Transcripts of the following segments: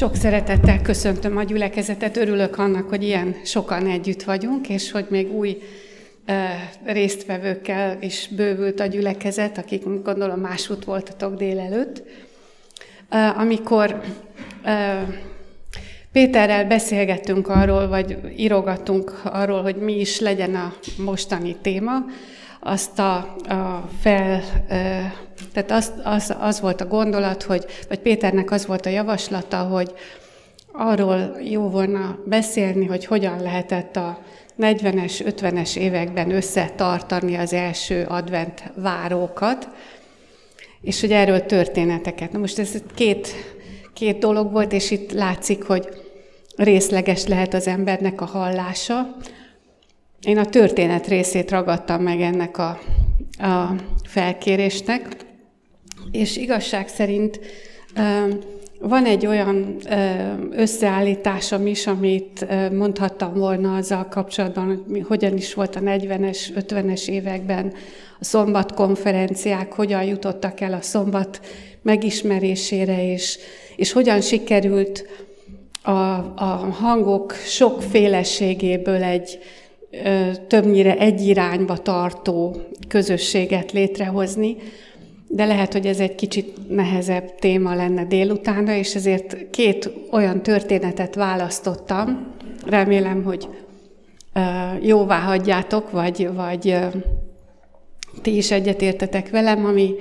Sok szeretettel köszöntöm a gyülekezetet, örülök annak, hogy ilyen sokan együtt vagyunk, és hogy még új résztvevőkkel is bővült a gyülekezet, akik gondolom másút voltatok délelőtt. Amikor Péterrel beszélgettünk arról, vagy írogattunk arról, hogy mi is legyen a mostani téma, azt a, a fel, tehát az, az, az volt a gondolat, hogy, vagy Péternek az volt a javaslata, hogy arról jó volna beszélni, hogy hogyan lehetett a 40-es, 50-es években összetartani az első advent várókat, és hogy erről történeteket. Na most ez két, két dolog volt, és itt látszik, hogy részleges lehet az embernek a hallása. Én a történet részét ragadtam meg ennek a, a felkérésnek, és igazság szerint van egy olyan összeállításom is, amit mondhattam volna azzal kapcsolatban, hogy hogyan is volt a 40-es, 50-es években a szombatkonferenciák, hogyan jutottak el a szombat megismerésére, és, és hogyan sikerült a, a hangok sokféleségéből egy többnyire egy irányba tartó közösséget létrehozni, de lehet, hogy ez egy kicsit nehezebb téma lenne délutánra, és ezért két olyan történetet választottam. Remélem, hogy jóvá hagyjátok, vagy, vagy ti is egyetértetek velem, ami,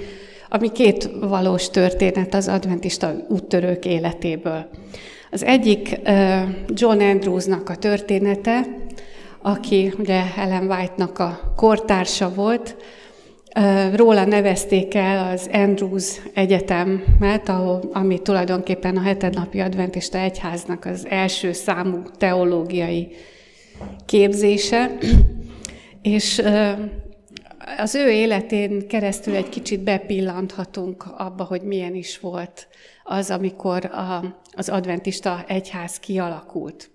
ami két valós történet az adventista úttörők életéből. Az egyik John Andrewsnak a története, aki ugye Ellen White-nak a kortársa volt, Róla nevezték el az Andrews Egyetemet, ahol, ami tulajdonképpen a hetednapi adventista egyháznak az első számú teológiai képzése, és az ő életén keresztül egy kicsit bepillanthatunk abba, hogy milyen is volt az, amikor a, az adventista egyház kialakult.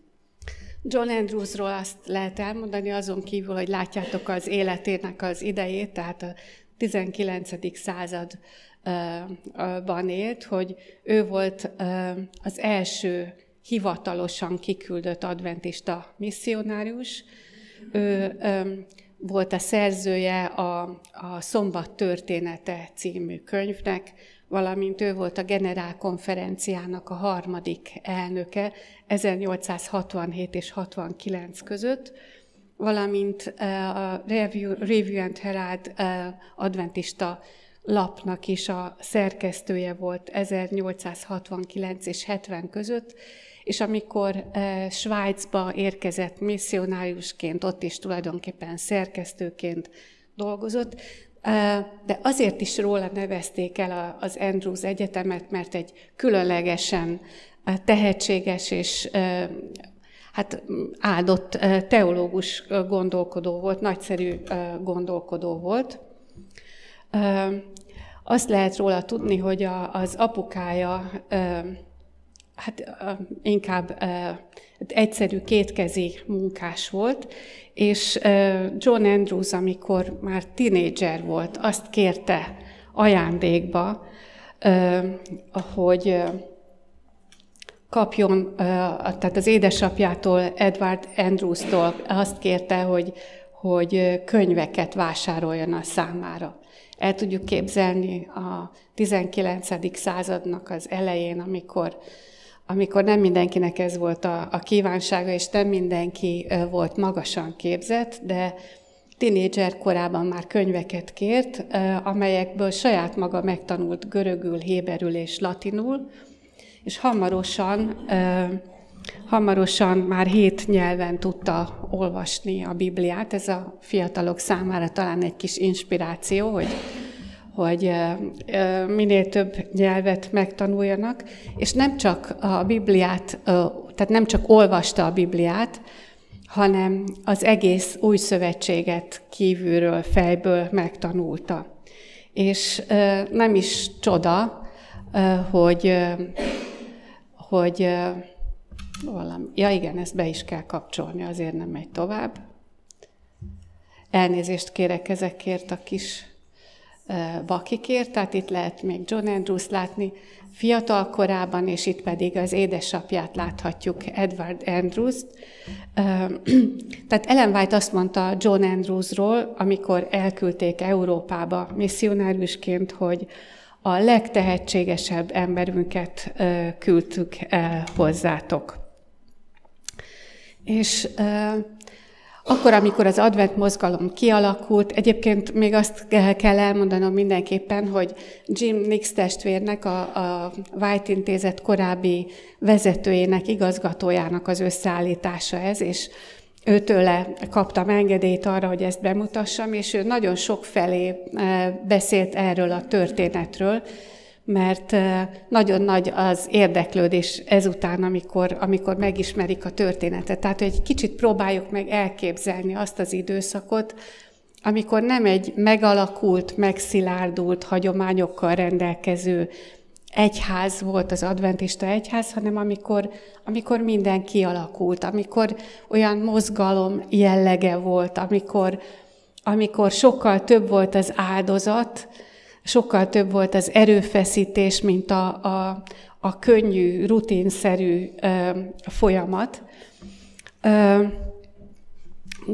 John Andrewsról azt lehet elmondani, azon kívül, hogy látjátok az életének az idejét, tehát a 19. században élt, hogy ő volt az első hivatalosan kiküldött adventista misszionárius. Ő volt a szerzője a, a Szombat története című könyvnek, valamint ő volt a generálkonferenciának a harmadik elnöke 1867 és 69 között, valamint eh, a Review, Review and Herald eh, adventista lapnak is a szerkesztője volt 1869 és 70 között, és amikor eh, Svájcba érkezett misszionáriusként, ott is tulajdonképpen szerkesztőként dolgozott, de azért is róla nevezték el az Andrews Egyetemet, mert egy különlegesen tehetséges és hát áldott teológus gondolkodó volt, nagyszerű gondolkodó volt. Azt lehet róla tudni, hogy az apukája hát inkább egyszerű kétkezi munkás volt, és John Andrews, amikor már tinédzser volt, azt kérte ajándékba, hogy kapjon, tehát az édesapjától, Edward Andrews-tól azt kérte, hogy, hogy könyveket vásároljon a számára. El tudjuk képzelni a 19. századnak az elején, amikor amikor nem mindenkinek ez volt a, a kívánsága, és nem mindenki volt magasan képzett, de tinédzser korában már könyveket kért, amelyekből saját maga megtanult görögül, héberül és latinul, és hamarosan, hamarosan már hét nyelven tudta olvasni a Bibliát. Ez a fiatalok számára talán egy kis inspiráció, hogy hogy minél több nyelvet megtanuljanak, és nem csak a Bibliát, tehát nem csak olvasta a Bibliát, hanem az egész új szövetséget kívülről, fejből megtanulta. És nem is csoda, hogy, hogy valami, ja igen, ezt be is kell kapcsolni, azért nem megy tovább. Elnézést kérek ezekért a kis bakikért, tehát itt lehet még John Andrews látni. fiatal korában, és itt pedig az édesapját láthatjuk, Edward Andrews-t. Tehát Ellen White azt mondta John Andrewsról, amikor elküldték Európába misszionárusként, hogy a legtehetségesebb emberünket küldtük el hozzátok. És akkor, amikor az advent mozgalom kialakult, egyébként még azt kell elmondanom mindenképpen, hogy Jim Nix testvérnek, a, a White Intézet korábbi vezetőjének, igazgatójának az összeállítása ez, és őtőle kaptam engedélyt arra, hogy ezt bemutassam, és ő nagyon sok felé beszélt erről a történetről, mert nagyon nagy az érdeklődés ezután, amikor, amikor megismerik a történetet. Tehát, hogy egy kicsit próbáljuk meg elképzelni azt az időszakot, amikor nem egy megalakult, megszilárdult, hagyományokkal rendelkező egyház volt az adventista egyház, hanem amikor, amikor minden kialakult, amikor olyan mozgalom jellege volt, amikor, amikor sokkal több volt az áldozat, sokkal több volt az erőfeszítés, mint a, a, a könnyű, rutinszerű ö, folyamat. Ö,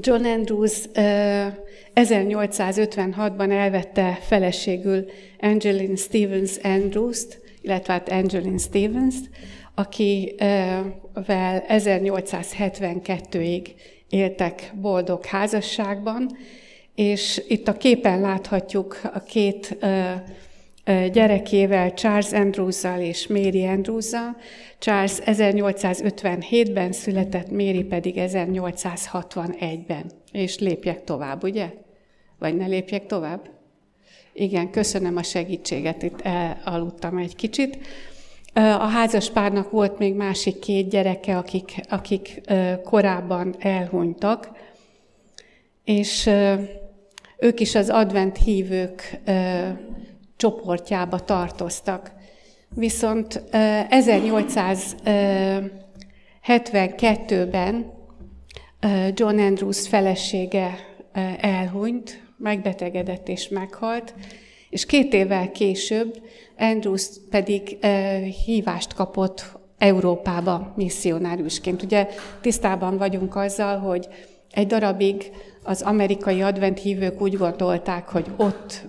John Andrews ö, 1856-ban elvette feleségül Angeline Stevens Andrews-t, illetve hát Angeline Stevens-t, akivel 1872-ig éltek boldog házasságban, és itt a képen láthatjuk a két gyerekével, Charles andrews és Mary andrews -zal. Charles 1857-ben született, Mary pedig 1861-ben. És lépjek tovább, ugye? Vagy ne lépjek tovább? Igen, köszönöm a segítséget, itt elaludtam egy kicsit. A házas párnak volt még másik két gyereke, akik, akik korábban elhunytak, és ők is az advent hívők csoportjába tartoztak. Viszont 1872-ben John Andrews felesége elhunyt, megbetegedett és meghalt, és két évvel később Andrews pedig hívást kapott Európába misszionárusként. Ugye tisztában vagyunk azzal, hogy egy darabig az amerikai adventhívők úgy gondolták, hogy ott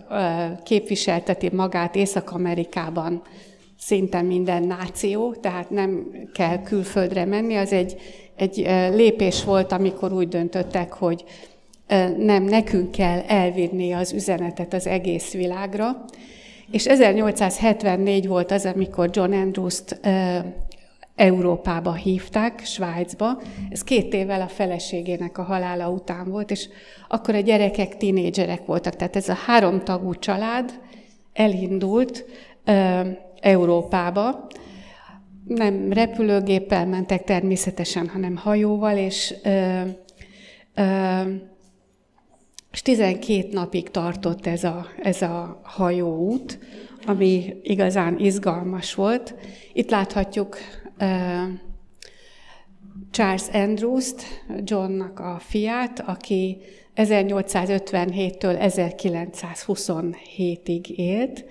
képviselteti magát Észak-Amerikában szinte minden náció, tehát nem kell külföldre menni. Az egy, egy lépés volt, amikor úgy döntöttek, hogy nem nekünk kell elvinni az üzenetet az egész világra. És 1874 volt az, amikor John Andrews-t Európába hívták, Svájcba. Ez két évvel a feleségének a halála után volt, és akkor a gyerekek tinédzserek voltak. Tehát ez a háromtagú család elindult ö, Európába. Nem repülőgéppel mentek természetesen, hanem hajóval, és ö, ö, és 12 napig tartott ez a, ez a hajóút, ami igazán izgalmas volt. Itt láthatjuk Charles Andrews-t, Johnnak a fiát, aki 1857-től 1927-ig élt.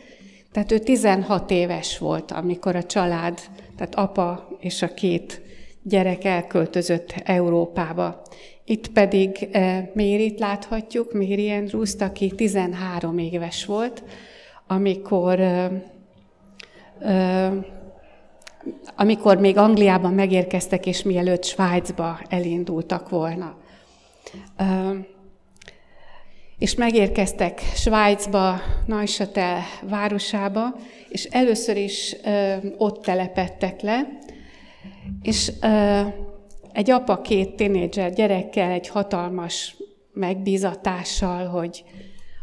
Tehát ő 16 éves volt, amikor a család, tehát apa és a két gyerek elköltözött Európába. Itt pedig Mérit láthatjuk, Mary Andrews-t, aki 13 éves volt, amikor amikor még Angliában megérkeztek, és mielőtt Svájcba elindultak volna. És megérkeztek Svájcba, Neuchâtel városába, és először is ott telepettek le, és egy apa két tinédzser gyerekkel, egy hatalmas megbízatással, hogy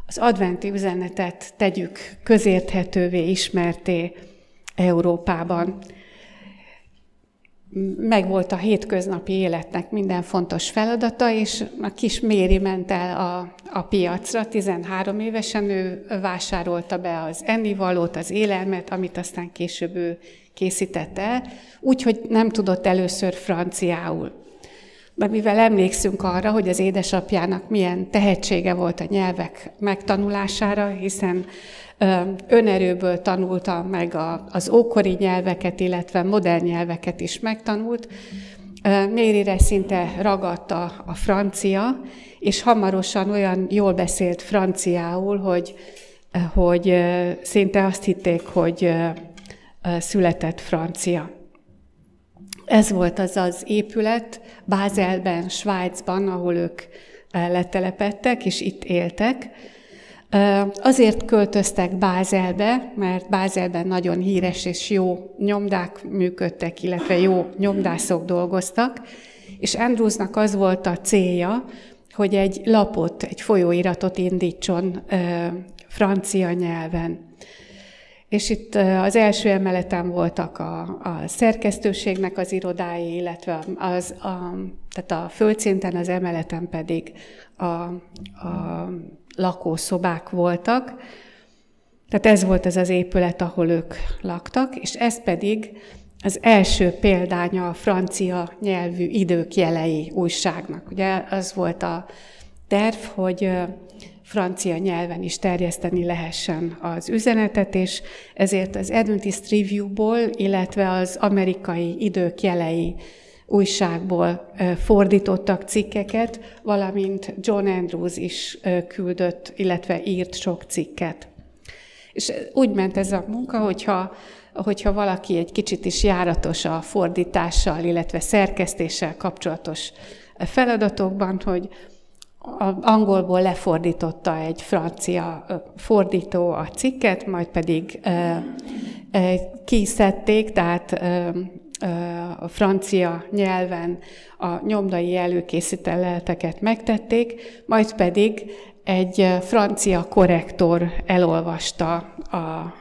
az adventi üzenetet tegyük közérthetővé, ismerté Európában megvolt a hétköznapi életnek minden fontos feladata, és a kis Méri ment el a, a piacra, 13 évesen ő vásárolta be az ennivalót, az élelmet, amit aztán később ő készítette el, úgyhogy nem tudott először franciául. De mivel emlékszünk arra, hogy az édesapjának milyen tehetsége volt a nyelvek megtanulására, hiszen önerőből tanulta meg az ókori nyelveket, illetve modern nyelveket is megtanult, Mérire szinte ragadta a francia, és hamarosan olyan jól beszélt franciául, hogy, hogy szinte azt hitték, hogy született francia. Ez volt az az épület Bázelben, Svájcban, ahol ők letelepettek, és itt éltek. Azért költöztek Bázelbe, mert Bázelben nagyon híres és jó nyomdák működtek, illetve jó nyomdászok dolgoztak, és Andrewsnak az volt a célja, hogy egy lapot, egy folyóiratot indítson francia nyelven. És itt az első emeleten voltak a, a szerkesztőségnek az irodái, illetve az, a, tehát a földszinten, az emeleten pedig a, a lakószobák voltak. Tehát ez volt ez az épület, ahol ők laktak, és ez pedig az első példánya a francia nyelvű idők jelei újságnak. Ugye az volt a terv, hogy francia nyelven is terjeszteni lehessen az üzenetet, és ezért az Adventist Review-ból, illetve az amerikai idők jelei újságból fordítottak cikkeket, valamint John Andrews is küldött, illetve írt sok cikket. És úgy ment ez a munka, hogyha, hogyha valaki egy kicsit is járatos a fordítással, illetve szerkesztéssel kapcsolatos feladatokban, hogy angolból lefordította egy francia fordító a cikket, majd pedig kiszedték, tehát a francia nyelven a nyomdai előkészíteleteket megtették, majd pedig egy francia korrektor elolvasta a, a,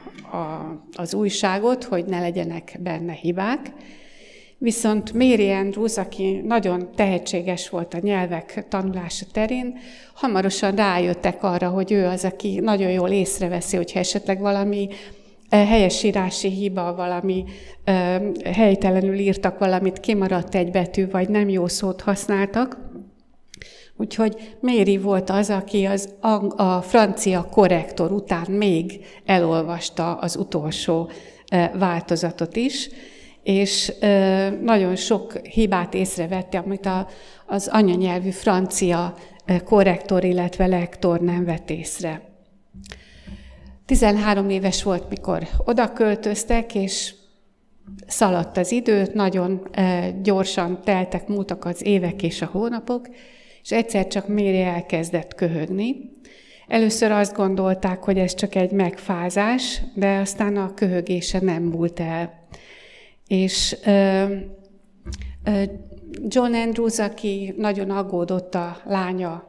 az újságot, hogy ne legyenek benne hibák. Viszont Mary Andrews, aki nagyon tehetséges volt a nyelvek tanulása terén, hamarosan rájöttek arra, hogy ő az, aki nagyon jól észreveszi, hogyha esetleg valami helyesírási hiba, valami helytelenül írtak valamit, kimaradt egy betű, vagy nem jó szót használtak. Úgyhogy Méri volt az, aki az a, francia korrektor után még elolvasta az utolsó változatot is, és nagyon sok hibát észrevette, amit a, az anyanyelvű francia korrektor, illetve lektor nem vett észre. 13 éves volt, mikor oda költöztek, és szaladt az idő, nagyon gyorsan teltek, múltak az évek és a hónapok, és egyszer csak Méri elkezdett köhögni. Először azt gondolták, hogy ez csak egy megfázás, de aztán a köhögése nem múlt el. És John Andrews, aki nagyon aggódott a lánya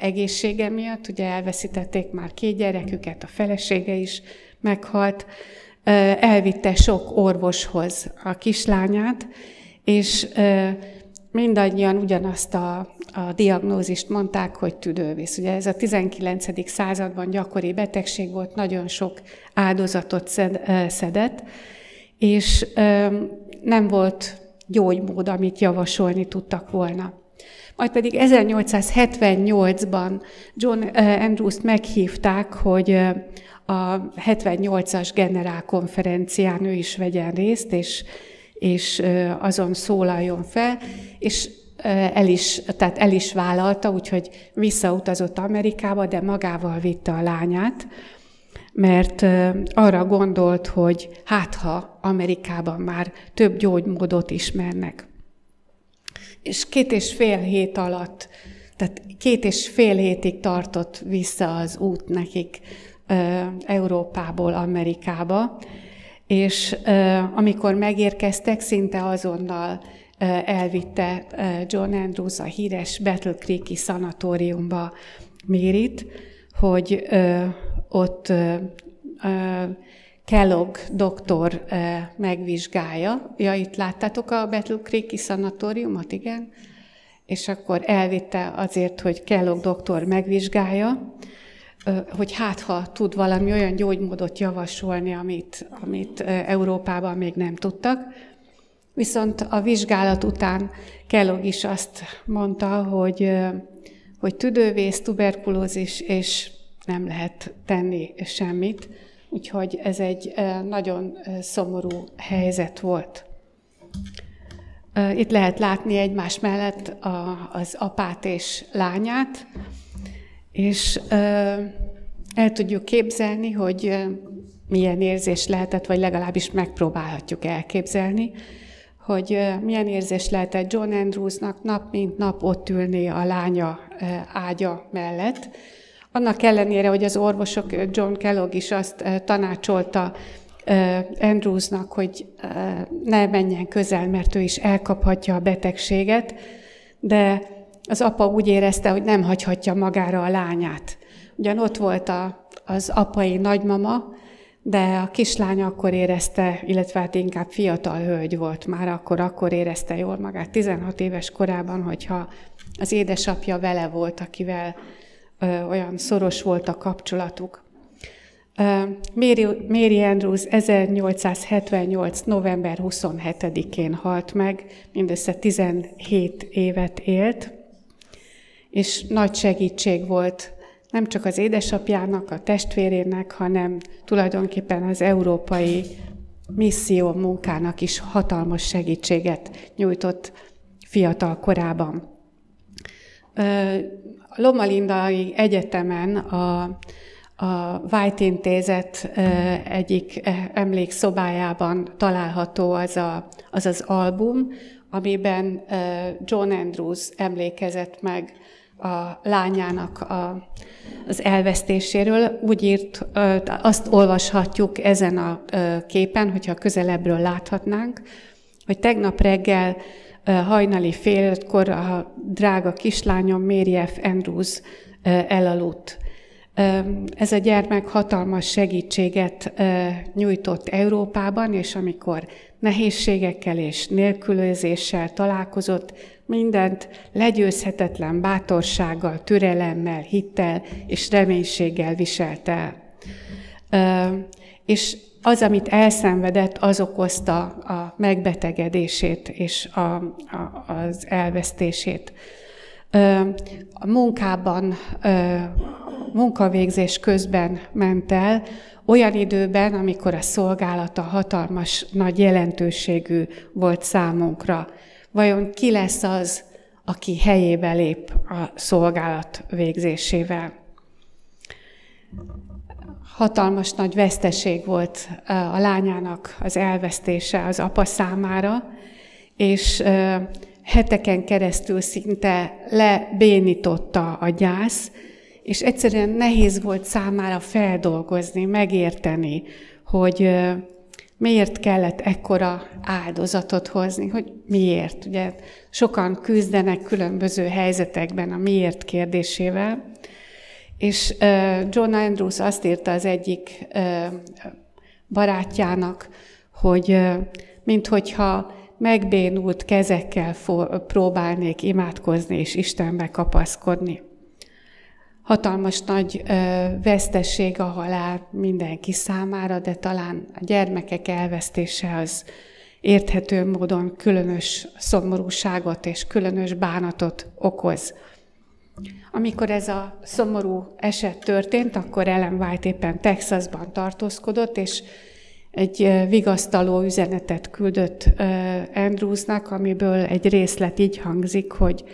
egészsége miatt, ugye elveszítették már két gyereküket, a felesége is meghalt, elvitte sok orvoshoz a kislányát, és mindannyian ugyanazt a, a diagnózist mondták, hogy tüdővész. Ugye ez a 19. században gyakori betegség volt, nagyon sok áldozatot szed, szedett, és nem volt gyógymód, amit javasolni tudtak volna. Majd pedig 1878-ban John Andrews-t meghívták, hogy a 78-as generálkonferencián ő is vegyen részt, és, és azon szólaljon fel, és el is, tehát el is vállalta, úgyhogy visszautazott Amerikába, de magával vitte a lányát, mert arra gondolt, hogy hát ha Amerikában már több gyógymódot ismernek. És két és fél hét alatt, tehát két és fél hétig tartott vissza az út nekik Európából Amerikába, és amikor megérkeztek, szinte azonnal elvitte John Andrews a híres Battle Creek-i szanatóriumba Mérit, hogy ott Kellogg doktor megvizsgálja. Ja, itt láttátok a Battle Creek-i szanatóriumot, igen? És akkor elvitte azért, hogy Kellogg doktor megvizsgálja, hogy hát ha tud valami olyan gyógymódot javasolni, amit, amit Európában még nem tudtak. Viszont a vizsgálat után Kellogg is azt mondta, hogy, hogy tüdővész, tuberkulózis, és nem lehet tenni semmit. Úgyhogy ez egy nagyon szomorú helyzet volt. Itt lehet látni egymás mellett az apát és lányát, és el tudjuk képzelni, hogy milyen érzés lehetett, vagy legalábbis megpróbálhatjuk elképzelni, hogy milyen érzés lehetett John Andrewsnak nap mint nap ott ülni a lánya ágya mellett. Annak ellenére, hogy az orvosok, John Kellogg is azt tanácsolta Andrewsnak, hogy ne menjen közel, mert ő is elkaphatja a betegséget, de az apa úgy érezte, hogy nem hagyhatja magára a lányát. Ugyan ott volt a, az apai nagymama, de a kislány akkor érezte, illetve hát inkább fiatal hölgy volt már, akkor, akkor érezte jól magát, 16 éves korában, hogyha az édesapja vele volt, akivel olyan szoros volt a kapcsolatuk. Mary, Mary Andrews 1878. november 27-én halt meg, mindössze 17 évet élt, és nagy segítség volt nem csak az édesapjának, a testvérének, hanem tulajdonképpen az európai misszió munkának is hatalmas segítséget nyújtott fiatal korában. A Lomalindai Egyetemen a, a White Intézet egyik emlékszobájában található az, a, az az album, amiben John Andrews emlékezett meg a lányának a, az elvesztéséről. Úgy írt, azt olvashatjuk ezen a képen, hogyha közelebbről láthatnánk, hogy tegnap reggel hajnali fél ötkor a drága kislányom Mary F. Andrews elaludt. Ez a gyermek hatalmas segítséget nyújtott Európában, és amikor nehézségekkel és nélkülözéssel találkozott, mindent legyőzhetetlen bátorsággal, türelemmel, hittel és reménységgel viselt el. És az, amit elszenvedett, az okozta a megbetegedését és a, a, az elvesztését. A munkában, munkavégzés közben ment el, olyan időben, amikor a szolgálata hatalmas, nagy jelentőségű volt számunkra. Vajon ki lesz az, aki helyébe lép a szolgálat végzésével? Hatalmas nagy veszteség volt a lányának az elvesztése az apa számára, és heteken keresztül szinte lebénította a gyász, és egyszerűen nehéz volt számára feldolgozni, megérteni, hogy miért kellett ekkora áldozatot hozni, hogy miért. Ugye sokan küzdenek különböző helyzetekben a miért kérdésével, és John Andrews azt írta az egyik barátjának, hogy minthogyha megbénult kezekkel próbálnék imádkozni és Istenbe kapaszkodni. Hatalmas nagy vesztesség a halál mindenki számára, de talán a gyermekek elvesztése az érthető módon különös szomorúságot és különös bánatot okoz. Amikor ez a szomorú eset történt, akkor Ellen White éppen Texasban tartózkodott, és egy vigasztaló üzenetet küldött Andrewsnak, amiből egy részlet így hangzik, hogy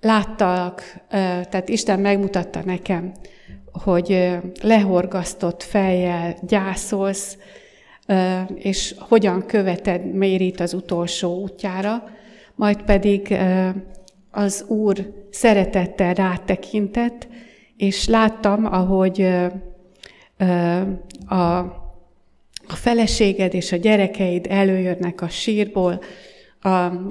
láttalak, tehát Isten megmutatta nekem, hogy lehorgasztott fejjel gyászolsz, és hogyan követed Mérít az utolsó útjára, majd pedig az Úr szeretettel rátekintett, és láttam, ahogy a, a feleséged és a gyerekeid előjönnek a sírból, a,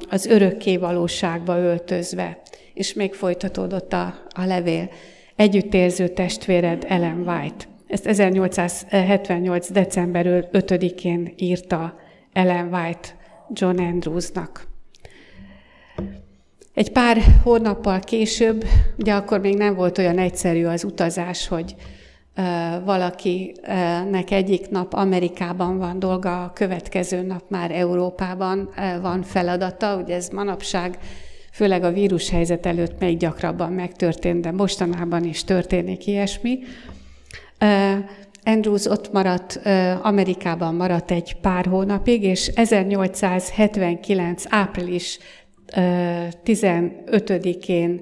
az örökké valóságba öltözve és még folytatódott a, a levél. Együttérző testvéred Ellen White. Ezt 1878. december 5-én írta Ellen White John Andrewsnak. Egy pár hónappal később, ugye akkor még nem volt olyan egyszerű az utazás, hogy valakinek egyik nap Amerikában van dolga, a következő nap már Európában van feladata. Ugye ez manapság, főleg a vírushelyzet előtt még gyakrabban megtörtént, de mostanában is történik ilyesmi. Andrews ott maradt, Amerikában maradt egy pár hónapig, és 1879. április 15-én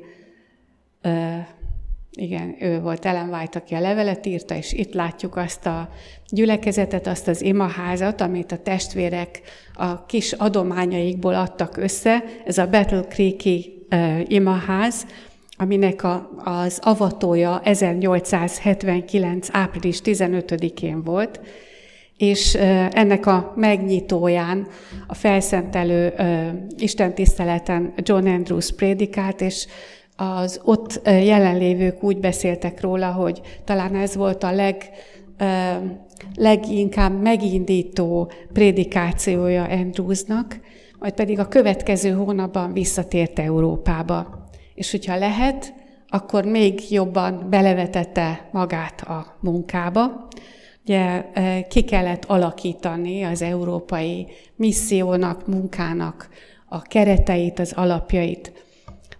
igen, ő volt Ellen White, aki a levelet írta, és itt látjuk azt a gyülekezetet, azt az imaházat, amit a testvérek a kis adományaikból adtak össze. Ez a Battle Creek-i imaház, aminek a, az avatója 1879. április 15-én volt, és ennek a megnyitóján, a felszentelő istentiszteleten John Andrews prédikált, és az ott jelenlévők úgy beszéltek róla, hogy talán ez volt a leg, leginkább megindító prédikációja Andrewsnak, majd pedig a következő hónapban visszatért Európába. És hogyha lehet, akkor még jobban belevetette magát a munkába. Ugye ki kellett alakítani az európai missziónak, munkának a kereteit, az alapjait.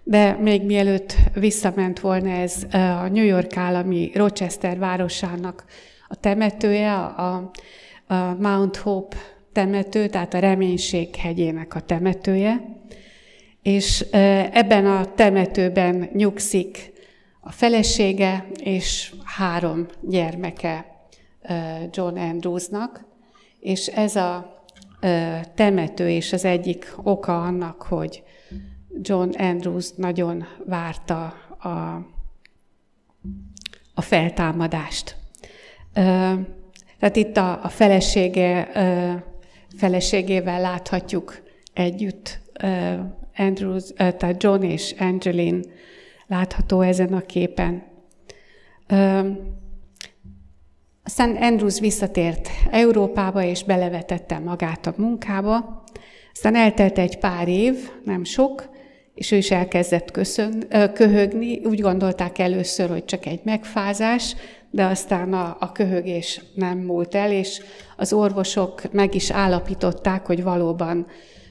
De még mielőtt visszament volna ez a New York állami Rochester városának a temetője, a, Mount Hope temető, tehát a Reménység hegyének a temetője, és ebben a temetőben nyugszik a felesége és három gyermeke John Andrewsnak, és ez a temető és az egyik oka annak, hogy John Andrews nagyon várta a, a feltámadást. Tehát itt a, a felesége, feleségével láthatjuk együtt Andrews, tehát John és Angeline látható ezen a képen. Aztán Andrews visszatért Európába, és belevetette magát a munkába. Aztán eltelt egy pár év, nem sok, és ő is elkezdett köszön, köhögni. Úgy gondolták először, hogy csak egy megfázás, de aztán a, a köhögés nem múlt el, és az orvosok meg is állapították, hogy valóban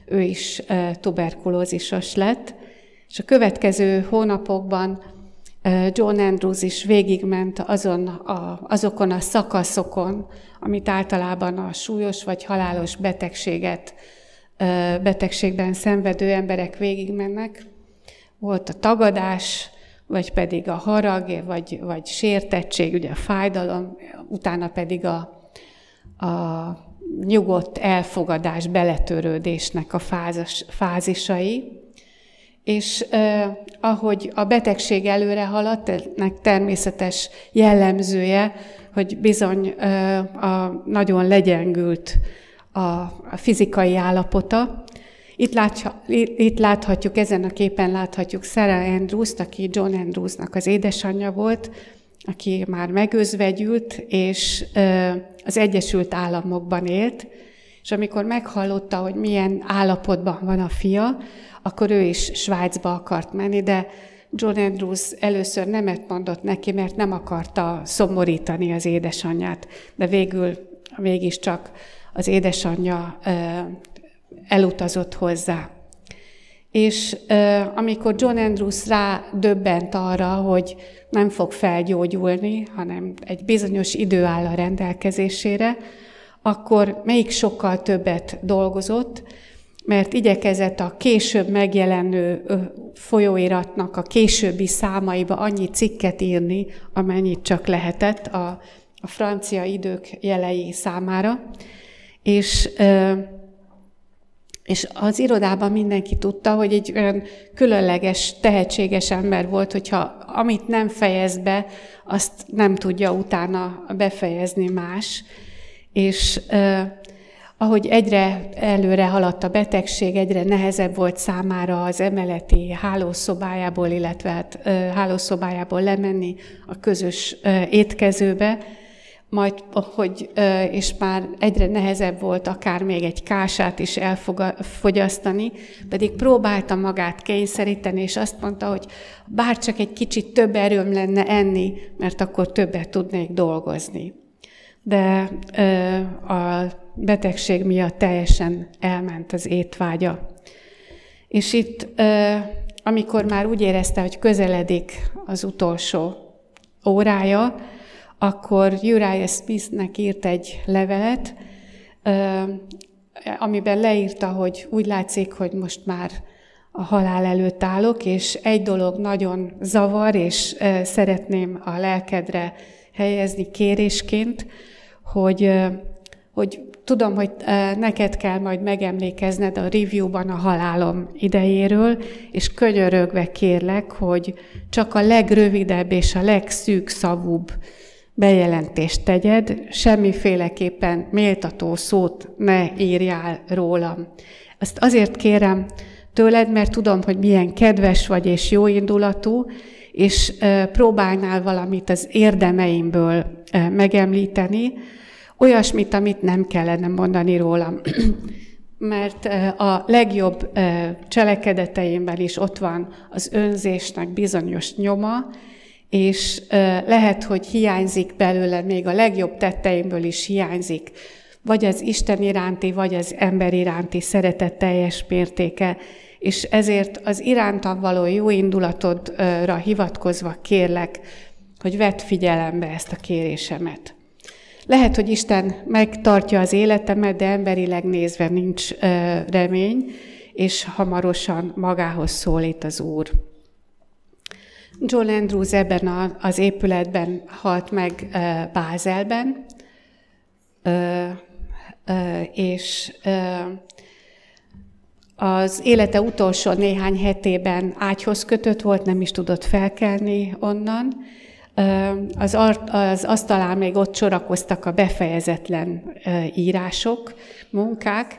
ő is tuberkulózisos lett. És a következő hónapokban John Andrews is végigment azon a, azokon a szakaszokon, amit általában a súlyos vagy halálos betegséget betegségben szenvedő emberek végigmennek. Volt a tagadás, vagy pedig a harag, vagy, vagy sértettség, ugye a fájdalom, utána pedig a, a nyugodt elfogadás, beletörődésnek a fázis, fázisai. És eh, ahogy a betegség előre haladt, ennek természetes jellemzője, hogy bizony eh, a nagyon legyengült a, a fizikai állapota. Itt, látja, itt láthatjuk, ezen a képen láthatjuk Sarah Andrews-t, aki John Andrews-nak az édesanyja volt, aki már megözvegyült, és az Egyesült Államokban élt, és amikor meghallotta, hogy milyen állapotban van a fia, akkor ő is Svájcba akart menni, de John Andrews először nemet mondott neki, mert nem akarta szomorítani az édesanyját, de végül mégiscsak az édesanyja elutazott hozzá. És amikor John Andrews rá döbbent arra, hogy nem fog felgyógyulni, hanem egy bizonyos idő áll a rendelkezésére, akkor még sokkal többet dolgozott, mert igyekezett a később megjelenő folyóiratnak a későbbi számaiba annyi cikket írni, amennyit csak lehetett a, a francia idők jelei számára. És, és az irodában mindenki tudta, hogy egy olyan különleges, tehetséges ember volt, hogyha amit nem fejez be, azt nem tudja utána befejezni más. És ahogy egyre előre haladt a betegség, egyre nehezebb volt számára az emeleti hálószobájából, illetve hát, hálószobájából lemenni a közös étkezőbe, majd, hogy, és már egyre nehezebb volt akár még egy kását is elfogyasztani, pedig próbálta magát kényszeríteni, és azt mondta, hogy bár csak egy kicsit több erőm lenne enni, mert akkor többet tudnék dolgozni. De a betegség miatt teljesen elment az étvágya. És itt, amikor már úgy érezte, hogy közeledik az utolsó órája, akkor Uriah Smithnek írt egy levelet, amiben leírta, hogy úgy látszik, hogy most már a halál előtt állok, és egy dolog nagyon zavar, és szeretném a lelkedre helyezni kérésként, hogy, hogy tudom, hogy neked kell majd megemlékezned a reviewban a halálom idejéről, és könyörögve kérlek, hogy csak a legrövidebb és a legszűk szavúbb bejelentést tegyed, semmiféleképpen méltató szót ne írjál rólam. Ezt azért kérem tőled, mert tudom, hogy milyen kedves vagy és jóindulatú, és próbálnál valamit az érdemeimből megemlíteni, olyasmit, amit nem kellene mondani rólam. mert a legjobb cselekedeteimben is ott van az önzésnek bizonyos nyoma, és lehet, hogy hiányzik belőle, még a legjobb tetteimből is hiányzik, vagy az Isten iránti, vagy az ember iránti szeretet teljes mértéke, és ezért az irántam való jó indulatodra hivatkozva kérlek, hogy vedd figyelembe ezt a kérésemet. Lehet, hogy Isten megtartja az életemet, de emberileg nézve nincs remény, és hamarosan magához szólít az Úr. John Andrews ebben az épületben halt meg uh, Bázelben, és az élete utolsó néhány hetében ágyhoz kötött volt, nem is tudott felkelni onnan. Az, az asztalán még ott sorakoztak a befejezetlen írások, munkák,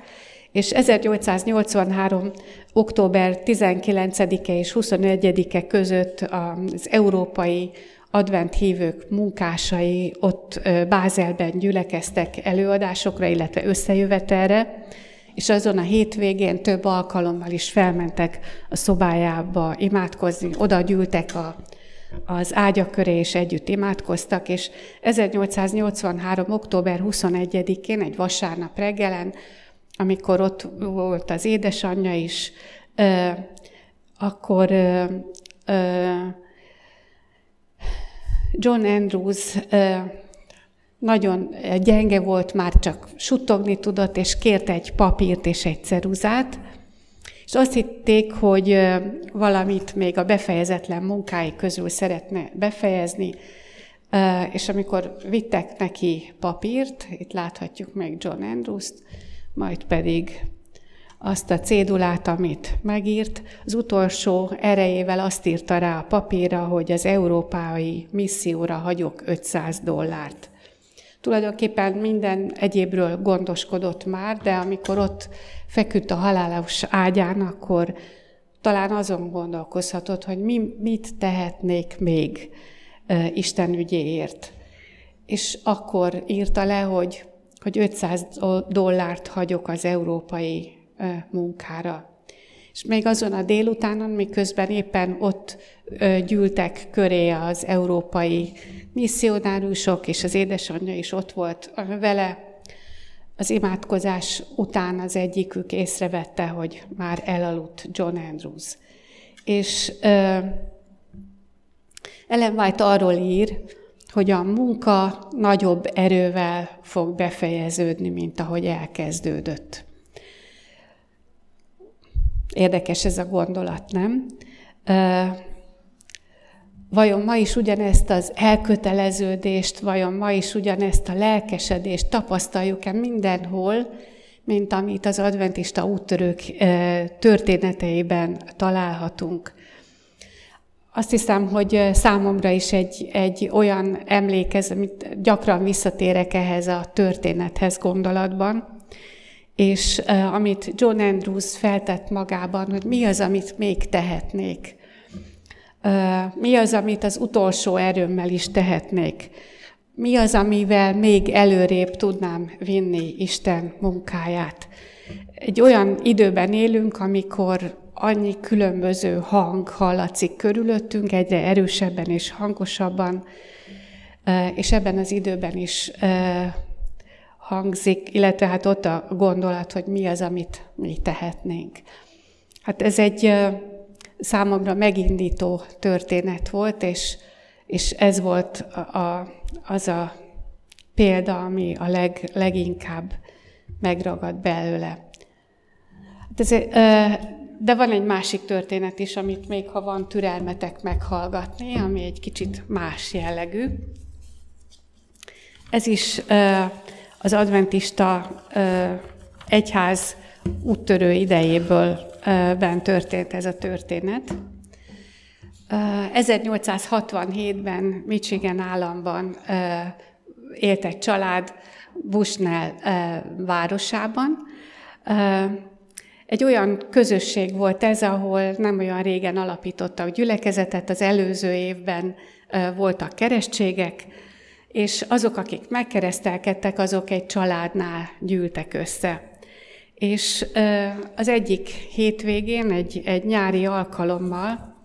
és 1883. október 19-e és 21-e között az európai advent hívők munkásai ott Bázelben gyülekeztek előadásokra, illetve összejövetelre, és azon a hétvégén több alkalommal is felmentek a szobájába imádkozni, oda gyűltek a, az ágyak köré, és együtt imádkoztak, és 1883. október 21-én, egy vasárnap reggelen, amikor ott volt az édesanyja is, akkor John Andrews nagyon gyenge volt, már csak suttogni tudott, és kérte egy papírt és egy ceruzát, és azt hitték, hogy valamit még a befejezetlen munkái közül szeretne befejezni, és amikor vittek neki papírt, itt láthatjuk meg John Andrews-t, majd pedig azt a cédulát, amit megírt, az utolsó erejével azt írta rá a papírra, hogy az európai misszióra hagyok 500 dollárt. Tulajdonképpen minden egyébről gondoskodott már, de amikor ott feküdt a halálos ágyán, akkor talán azon gondolkozhatott, hogy mi, mit tehetnék még Isten ügyéért. És akkor írta le, hogy hogy 500 dollárt hagyok az európai munkára. És még azon a délutánon, miközben éppen ott gyűltek köré az európai misszionárusok, és az édesanyja is ott volt vele, az imádkozás után az egyikük észrevette, hogy már elaludt John Andrews. És Ellen White arról ír, hogy a munka nagyobb erővel fog befejeződni, mint ahogy elkezdődött. Érdekes ez a gondolat, nem? Vajon ma is ugyanezt az elköteleződést, vajon ma is ugyanezt a lelkesedést tapasztaljuk-e mindenhol, mint amit az adventista úttörők történeteiben találhatunk? Azt hiszem, hogy számomra is egy, egy olyan emlékez, amit gyakran visszatérek ehhez a történethez gondolatban, és amit John Andrews feltett magában, hogy mi az, amit még tehetnék. Mi az, amit az utolsó erőmmel is tehetnék. mi az, amivel még előrébb tudnám vinni Isten munkáját. Egy olyan időben élünk, amikor annyi különböző hang hallatszik körülöttünk, egyre erősebben és hangosabban, és ebben az időben is hangzik, illetve hát ott a gondolat, hogy mi az, amit mi tehetnénk. Hát ez egy számomra megindító történet volt, és, és ez volt a, az a példa, ami a leg, leginkább megragad belőle. Hát de van egy másik történet is, amit még ha van türelmetek meghallgatni, ami egy kicsit más jellegű. Ez is az adventista egyház úttörő idejéből ben történt ez a történet. 1867-ben Michigan államban élt egy család Bushnell városában. Egy olyan közösség volt ez, ahol nem olyan régen alapítottak gyülekezetet, az előző évben voltak keresztségek, és azok, akik megkeresztelkedtek, azok egy családnál gyűltek össze. És az egyik hétvégén, egy, egy nyári alkalommal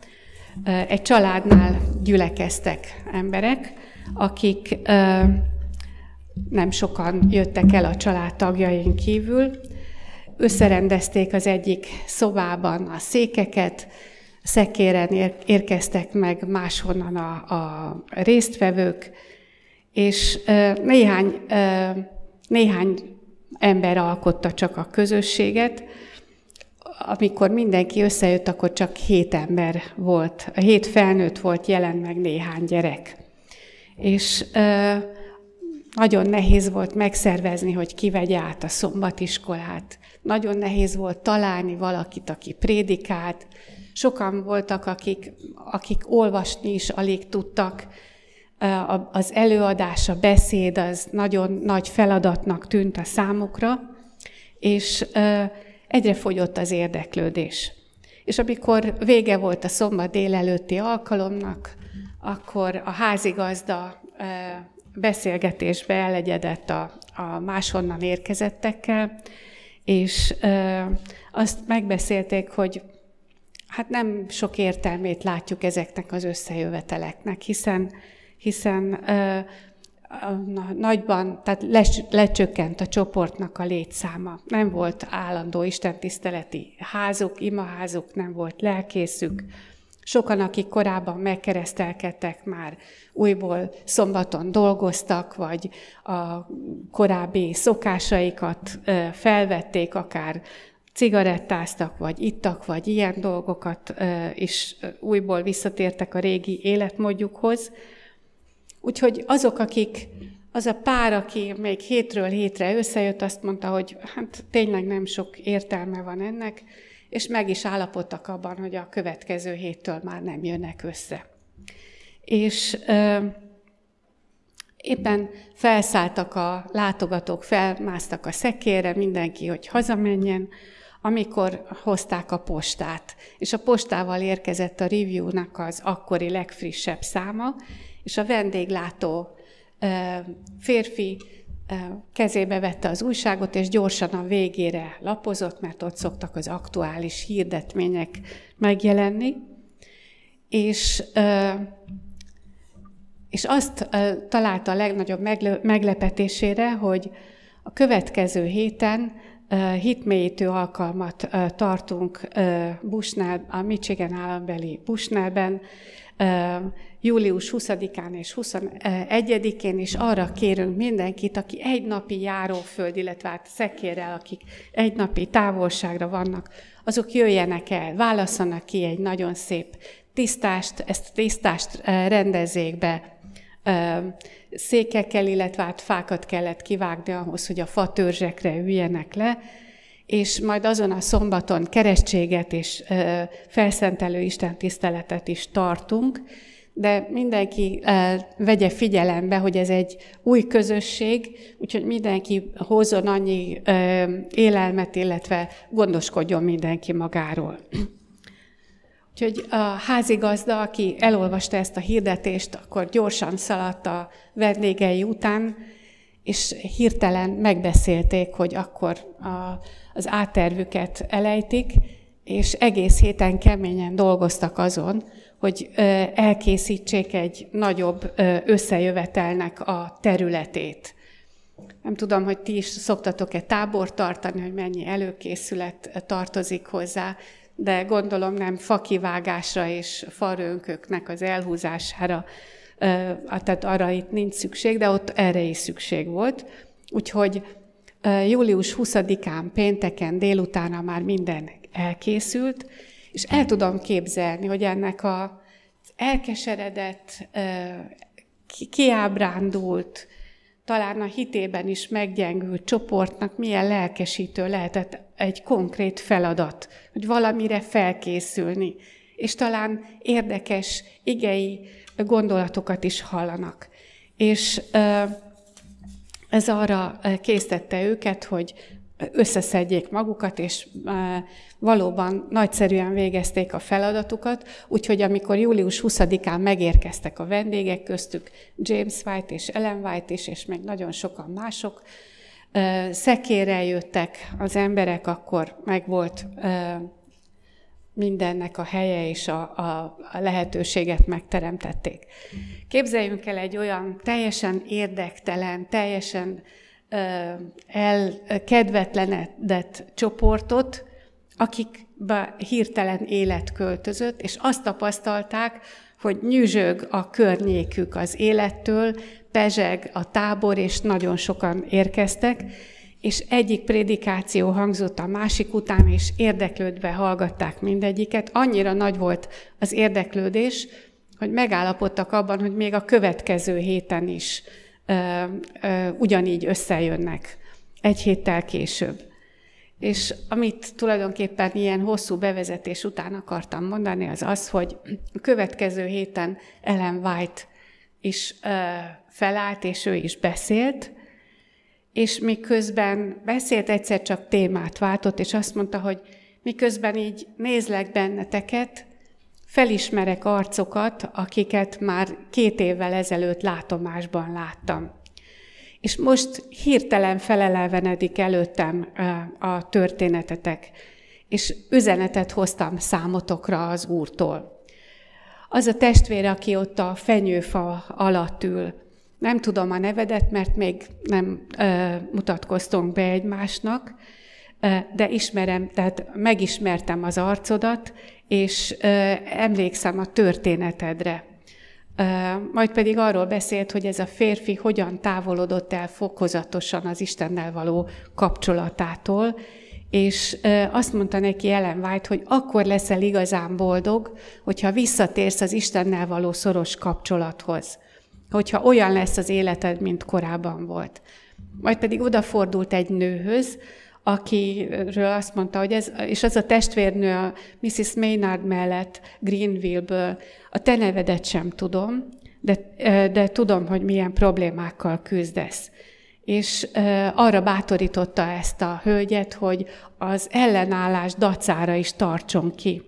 egy családnál gyülekeztek emberek, akik nem sokan jöttek el a családtagjain kívül, összerendezték az egyik szobában a székeket, szekéren érkeztek meg máshonnan a, a résztvevők, és néhány, néhány ember alkotta csak a közösséget. Amikor mindenki összejött, akkor csak hét ember volt, hét felnőtt volt jelen, meg néhány gyerek. És nagyon nehéz volt megszervezni, hogy ki vegye át a szombatiskolát. Nagyon nehéz volt találni valakit, aki prédikált. Sokan voltak, akik, akik olvasni is alig tudtak, az előadás, a beszéd az nagyon nagy feladatnak tűnt a számukra, és egyre fogyott az érdeklődés. És amikor vége volt a szombat délelőtti alkalomnak, akkor a házigazda beszélgetésbe elegyedett a, a máshonnan érkezettekkel, és azt megbeszélték, hogy hát nem sok értelmét látjuk ezeknek az összejöveteleknek, hiszen hiszen nagyban, tehát lecsökkent a csoportnak a létszáma. Nem volt állandó istentiszteleti házuk, imaházuk, nem volt lelkészük. Sokan, akik korábban megkeresztelkedtek, már újból szombaton dolgoztak, vagy a korábbi szokásaikat felvették, akár cigarettáztak, vagy ittak, vagy ilyen dolgokat is újból visszatértek a régi életmódjukhoz. Úgyhogy azok, akik, az a pár, aki még hétről hétre összejött, azt mondta, hogy hát tényleg nem sok értelme van ennek, és meg is állapodtak abban, hogy a következő héttől már nem jönnek össze. És ö, éppen felszálltak a látogatók, felmásztak a szekére, mindenki, hogy hazamenjen, amikor hozták a postát. És a postával érkezett a review-nak az akkori legfrissebb száma, és a vendéglátó férfi kezébe vette az újságot, és gyorsan a végére lapozott, mert ott szoktak az aktuális hirdetmények megjelenni. És, és azt találta a legnagyobb meglepetésére, hogy a következő héten hitmélyítő alkalmat tartunk Bushnell, a Michigan állambeli Bushnellben, július 20-án és 21-én, és arra kérünk mindenkit, aki egy napi járóföld, illetve hát szekérrel, akik egy napi távolságra vannak, azok jöjjenek el, válaszanak ki egy nagyon szép tisztást, ezt a tisztást rendezzék be, székekkel, illetve hát fákat kellett kivágni ahhoz, hogy a fatörzsekre üljenek le, és majd azon a szombaton keresztséget és felszentelő Isten tiszteletet is tartunk, de mindenki vegye figyelembe, hogy ez egy új közösség, úgyhogy mindenki hozzon annyi élelmet, illetve gondoskodjon mindenki magáról. Úgyhogy a házigazda, aki elolvasta ezt a hirdetést, akkor gyorsan szaladt a vendégei után, és hirtelen megbeszélték, hogy akkor a, az áttervüket elejtik, és egész héten keményen dolgoztak azon, hogy elkészítsék egy nagyobb összejövetelnek a területét. Nem tudom, hogy ti is szoktatok-e tábor tartani, hogy mennyi előkészület tartozik hozzá, de gondolom nem fakivágásra és farönköknek az elhúzására, tehát arra itt nincs szükség, de ott erre is szükség volt. Úgyhogy július 20-án, pénteken délutánra már minden elkészült, és el tudom képzelni, hogy ennek a elkeseredett, kiábrándult, talán a hitében is meggyengült csoportnak milyen lelkesítő lehetett egy konkrét feladat, hogy valamire felkészülni, és talán érdekes igei gondolatokat is hallanak. És ez arra késztette őket, hogy összeszedjék magukat, és valóban nagyszerűen végezték a feladatukat, úgyhogy amikor július 20-án megérkeztek a vendégek köztük, James White és Ellen White is, és még nagyon sokan mások, szekérrel jöttek az emberek, akkor megvolt mindennek a helye és a, a, a lehetőséget megteremtették. Képzeljünk el egy olyan teljesen érdektelen, teljesen elkedvetlenedett csoportot, akikbe hirtelen élet költözött, és azt tapasztalták, hogy nyüzsög a környékük az élettől, pezseg a tábor, és nagyon sokan érkeztek, és egyik prédikáció hangzott a másik után, és érdeklődve hallgatták mindegyiket. Annyira nagy volt az érdeklődés, hogy megállapodtak abban, hogy még a következő héten is ö, ö, ugyanígy összejönnek, egy héttel később. És amit tulajdonképpen ilyen hosszú bevezetés után akartam mondani, az az, hogy a következő héten Ellen White is ö, felállt, és ő is beszélt, és miközben beszélt, egyszer csak témát váltott, és azt mondta, hogy miközben így nézlek benneteket, felismerek arcokat, akiket már két évvel ezelőtt látomásban láttam. És most hirtelen felelevenedik előttem a történetetek, és üzenetet hoztam számotokra az Úrtól. Az a testvér, aki ott a fenyőfa alatt ül, nem tudom a nevedet, mert még nem ö, mutatkoztunk be egymásnak, ö, de ismerem, tehát megismertem az arcodat, és ö, emlékszem a történetedre. Ö, majd pedig arról beszélt, hogy ez a férfi hogyan távolodott el fokozatosan az Istennel való kapcsolatától, és azt mondta neki Ellen White, hogy akkor leszel igazán boldog, hogyha visszatérsz az Istennel való szoros kapcsolathoz hogyha olyan lesz az életed, mint korábban volt. Majd pedig odafordult egy nőhöz, akiről azt mondta, hogy ez, és az a testvérnő a Mrs. Maynard mellett Greenville-ből, a te nevedet sem tudom, de, de tudom, hogy milyen problémákkal küzdesz. És arra bátorította ezt a hölgyet, hogy az ellenállás dacára is tartson ki.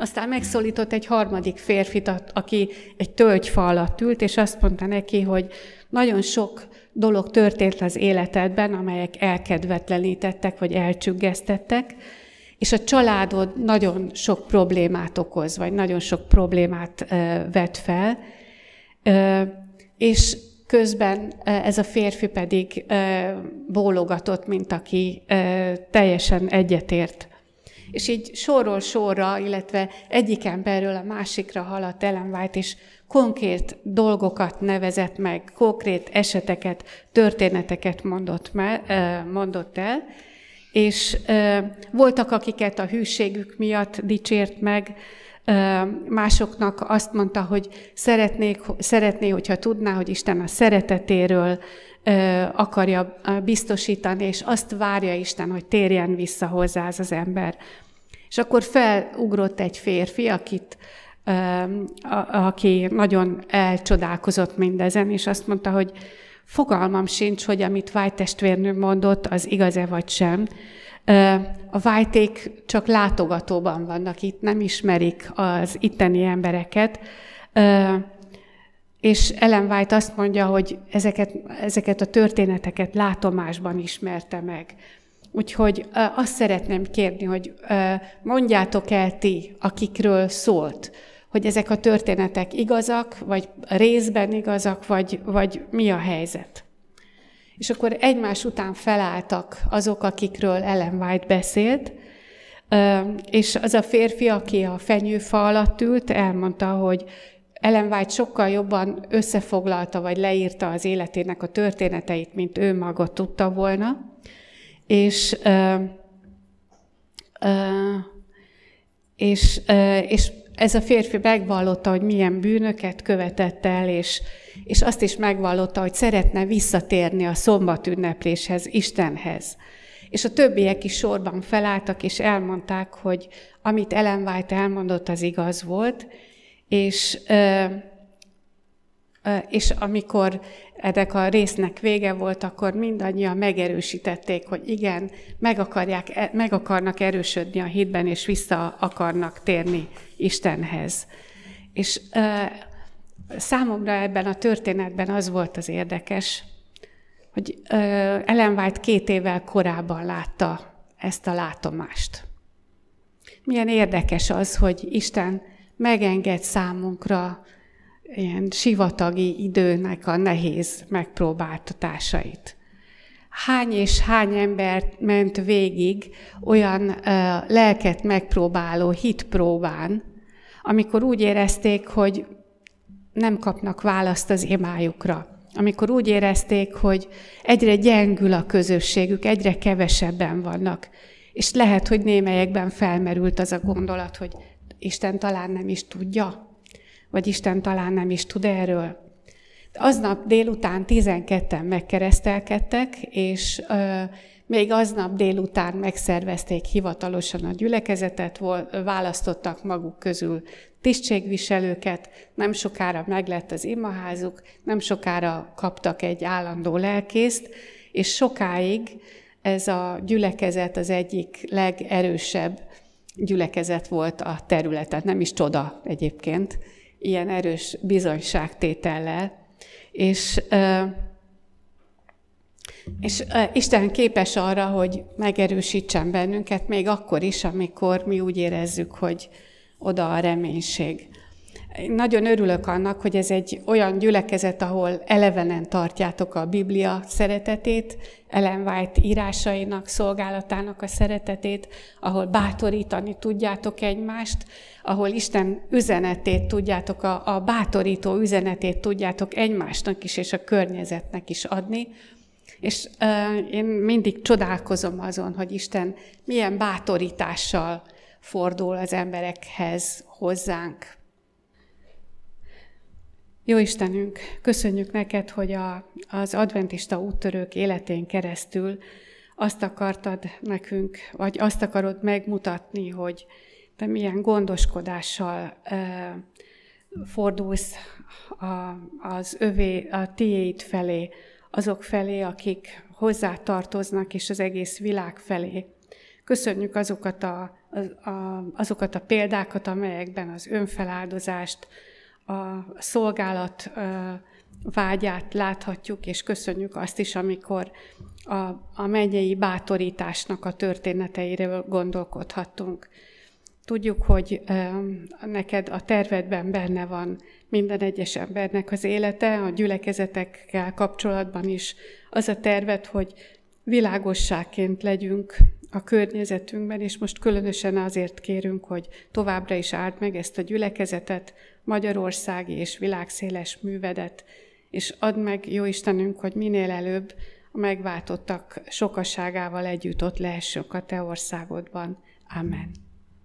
Aztán megszólított egy harmadik férfit, aki egy tölgyfa alatt ült, és azt mondta neki, hogy nagyon sok dolog történt az életedben, amelyek elkedvetlenítettek, vagy elcsüggesztettek, és a családod nagyon sok problémát okoz, vagy nagyon sok problémát vet fel, és közben ez a férfi pedig bólogatott, mint aki teljesen egyetért és így sorról sorra, illetve egyik emberről a másikra haladt Ellen White, és konkrét dolgokat nevezett meg, konkrét eseteket, történeteket mondott, me, mondott el, és voltak, akiket a hűségük miatt dicsért meg, másoknak azt mondta, hogy szeretnék, szeretné, hogyha tudná, hogy Isten a szeretetéről akarja biztosítani, és azt várja Isten, hogy térjen vissza hozzá az az ember. És akkor felugrott egy férfi, akit, aki nagyon elcsodálkozott mindezen, és azt mondta, hogy fogalmam sincs, hogy amit White testvérnő mondott, az igaz-e vagy sem, A vájték csak látogatóban vannak itt, nem ismerik az itteni embereket, és Ellen White azt mondja, hogy ezeket, ezeket a történeteket látomásban ismerte meg. Úgyhogy azt szeretném kérni, hogy mondjátok el ti, akikről szólt, hogy ezek a történetek igazak, vagy részben igazak, vagy, vagy mi a helyzet. És akkor egymás után felálltak azok, akikről Ellen White beszélt, és az a férfi, aki a fenyőfa alatt ült, elmondta, hogy Ellen White sokkal jobban összefoglalta, vagy leírta az életének a történeteit, mint ő maga tudta volna. És, és, és ez a férfi megvallotta, hogy milyen bűnöket követett el, és, és azt is megvallotta, hogy szeretne visszatérni a szombat ünnepléshez, Istenhez. És a többiek is sorban felálltak, és elmondták, hogy amit Ellen White elmondott, az igaz volt, és, és amikor ennek a résznek vége volt, akkor mindannyian megerősítették, hogy igen, meg, akarják, e, meg akarnak erősödni a hitben, és vissza akarnak térni Istenhez. És számomra ebben a történetben az volt az érdekes, hogy Ellen White két évvel korábban látta ezt a látomást. Milyen érdekes az, hogy Isten megenged számunkra ilyen sivatagi időnek a nehéz megpróbáltatásait. Hány és hány ember ment végig olyan uh, lelket megpróbáló hitpróbán, amikor úgy érezték, hogy nem kapnak választ az imájukra. Amikor úgy érezték, hogy egyre gyengül a közösségük, egyre kevesebben vannak. És lehet, hogy némelyekben felmerült az a gondolat, hogy Isten talán nem is tudja, vagy Isten talán nem is tud erről. Aznap délután 12-en megkeresztelkedtek, és ö, még aznap délután megszervezték hivatalosan a gyülekezetet, választottak maguk közül tisztségviselőket, nem sokára meglett az imaházuk, nem sokára kaptak egy állandó lelkészt, és sokáig ez a gyülekezet az egyik legerősebb gyülekezet volt a területen. Nem is csoda egyébként, ilyen erős bizonyságtétellel. És, és Isten képes arra, hogy megerősítsen bennünket, még akkor is, amikor mi úgy érezzük, hogy oda a reménység. Én nagyon örülök annak, hogy ez egy olyan gyülekezet, ahol elevenen tartjátok a Biblia szeretetét, Ellen White írásainak, szolgálatának a szeretetét, ahol bátorítani tudjátok egymást, ahol Isten üzenetét tudjátok, a, a bátorító üzenetét tudjátok egymásnak is és a környezetnek is adni. És uh, én mindig csodálkozom azon, hogy Isten milyen bátorítással fordul az emberekhez, hozzánk. Jó Istenünk, köszönjük neked, hogy a, az adventista úttörők életén keresztül azt akartad nekünk, vagy azt akarod megmutatni, hogy te milyen gondoskodással e, fordulsz a, az övé, a tiéd felé, azok felé, akik hozzá tartoznak, és az egész világ felé. Köszönjük azokat a, a, azokat a példákat, amelyekben az önfeláldozást, a szolgálat vágyát láthatjuk, és köszönjük azt is, amikor a, a megyei bátorításnak a történeteiről gondolkodhattunk. Tudjuk, hogy neked a tervedben benne van minden egyes embernek az élete, a gyülekezetekkel kapcsolatban is az a terved, hogy világosságként legyünk a környezetünkben, és most különösen azért kérünk, hogy továbbra is áld meg ezt a gyülekezetet, magyarországi és világszéles művedet, és add meg, jó Istenünk, hogy minél előbb a megváltottak sokasságával együtt ott lehessünk a Te országodban. Amen.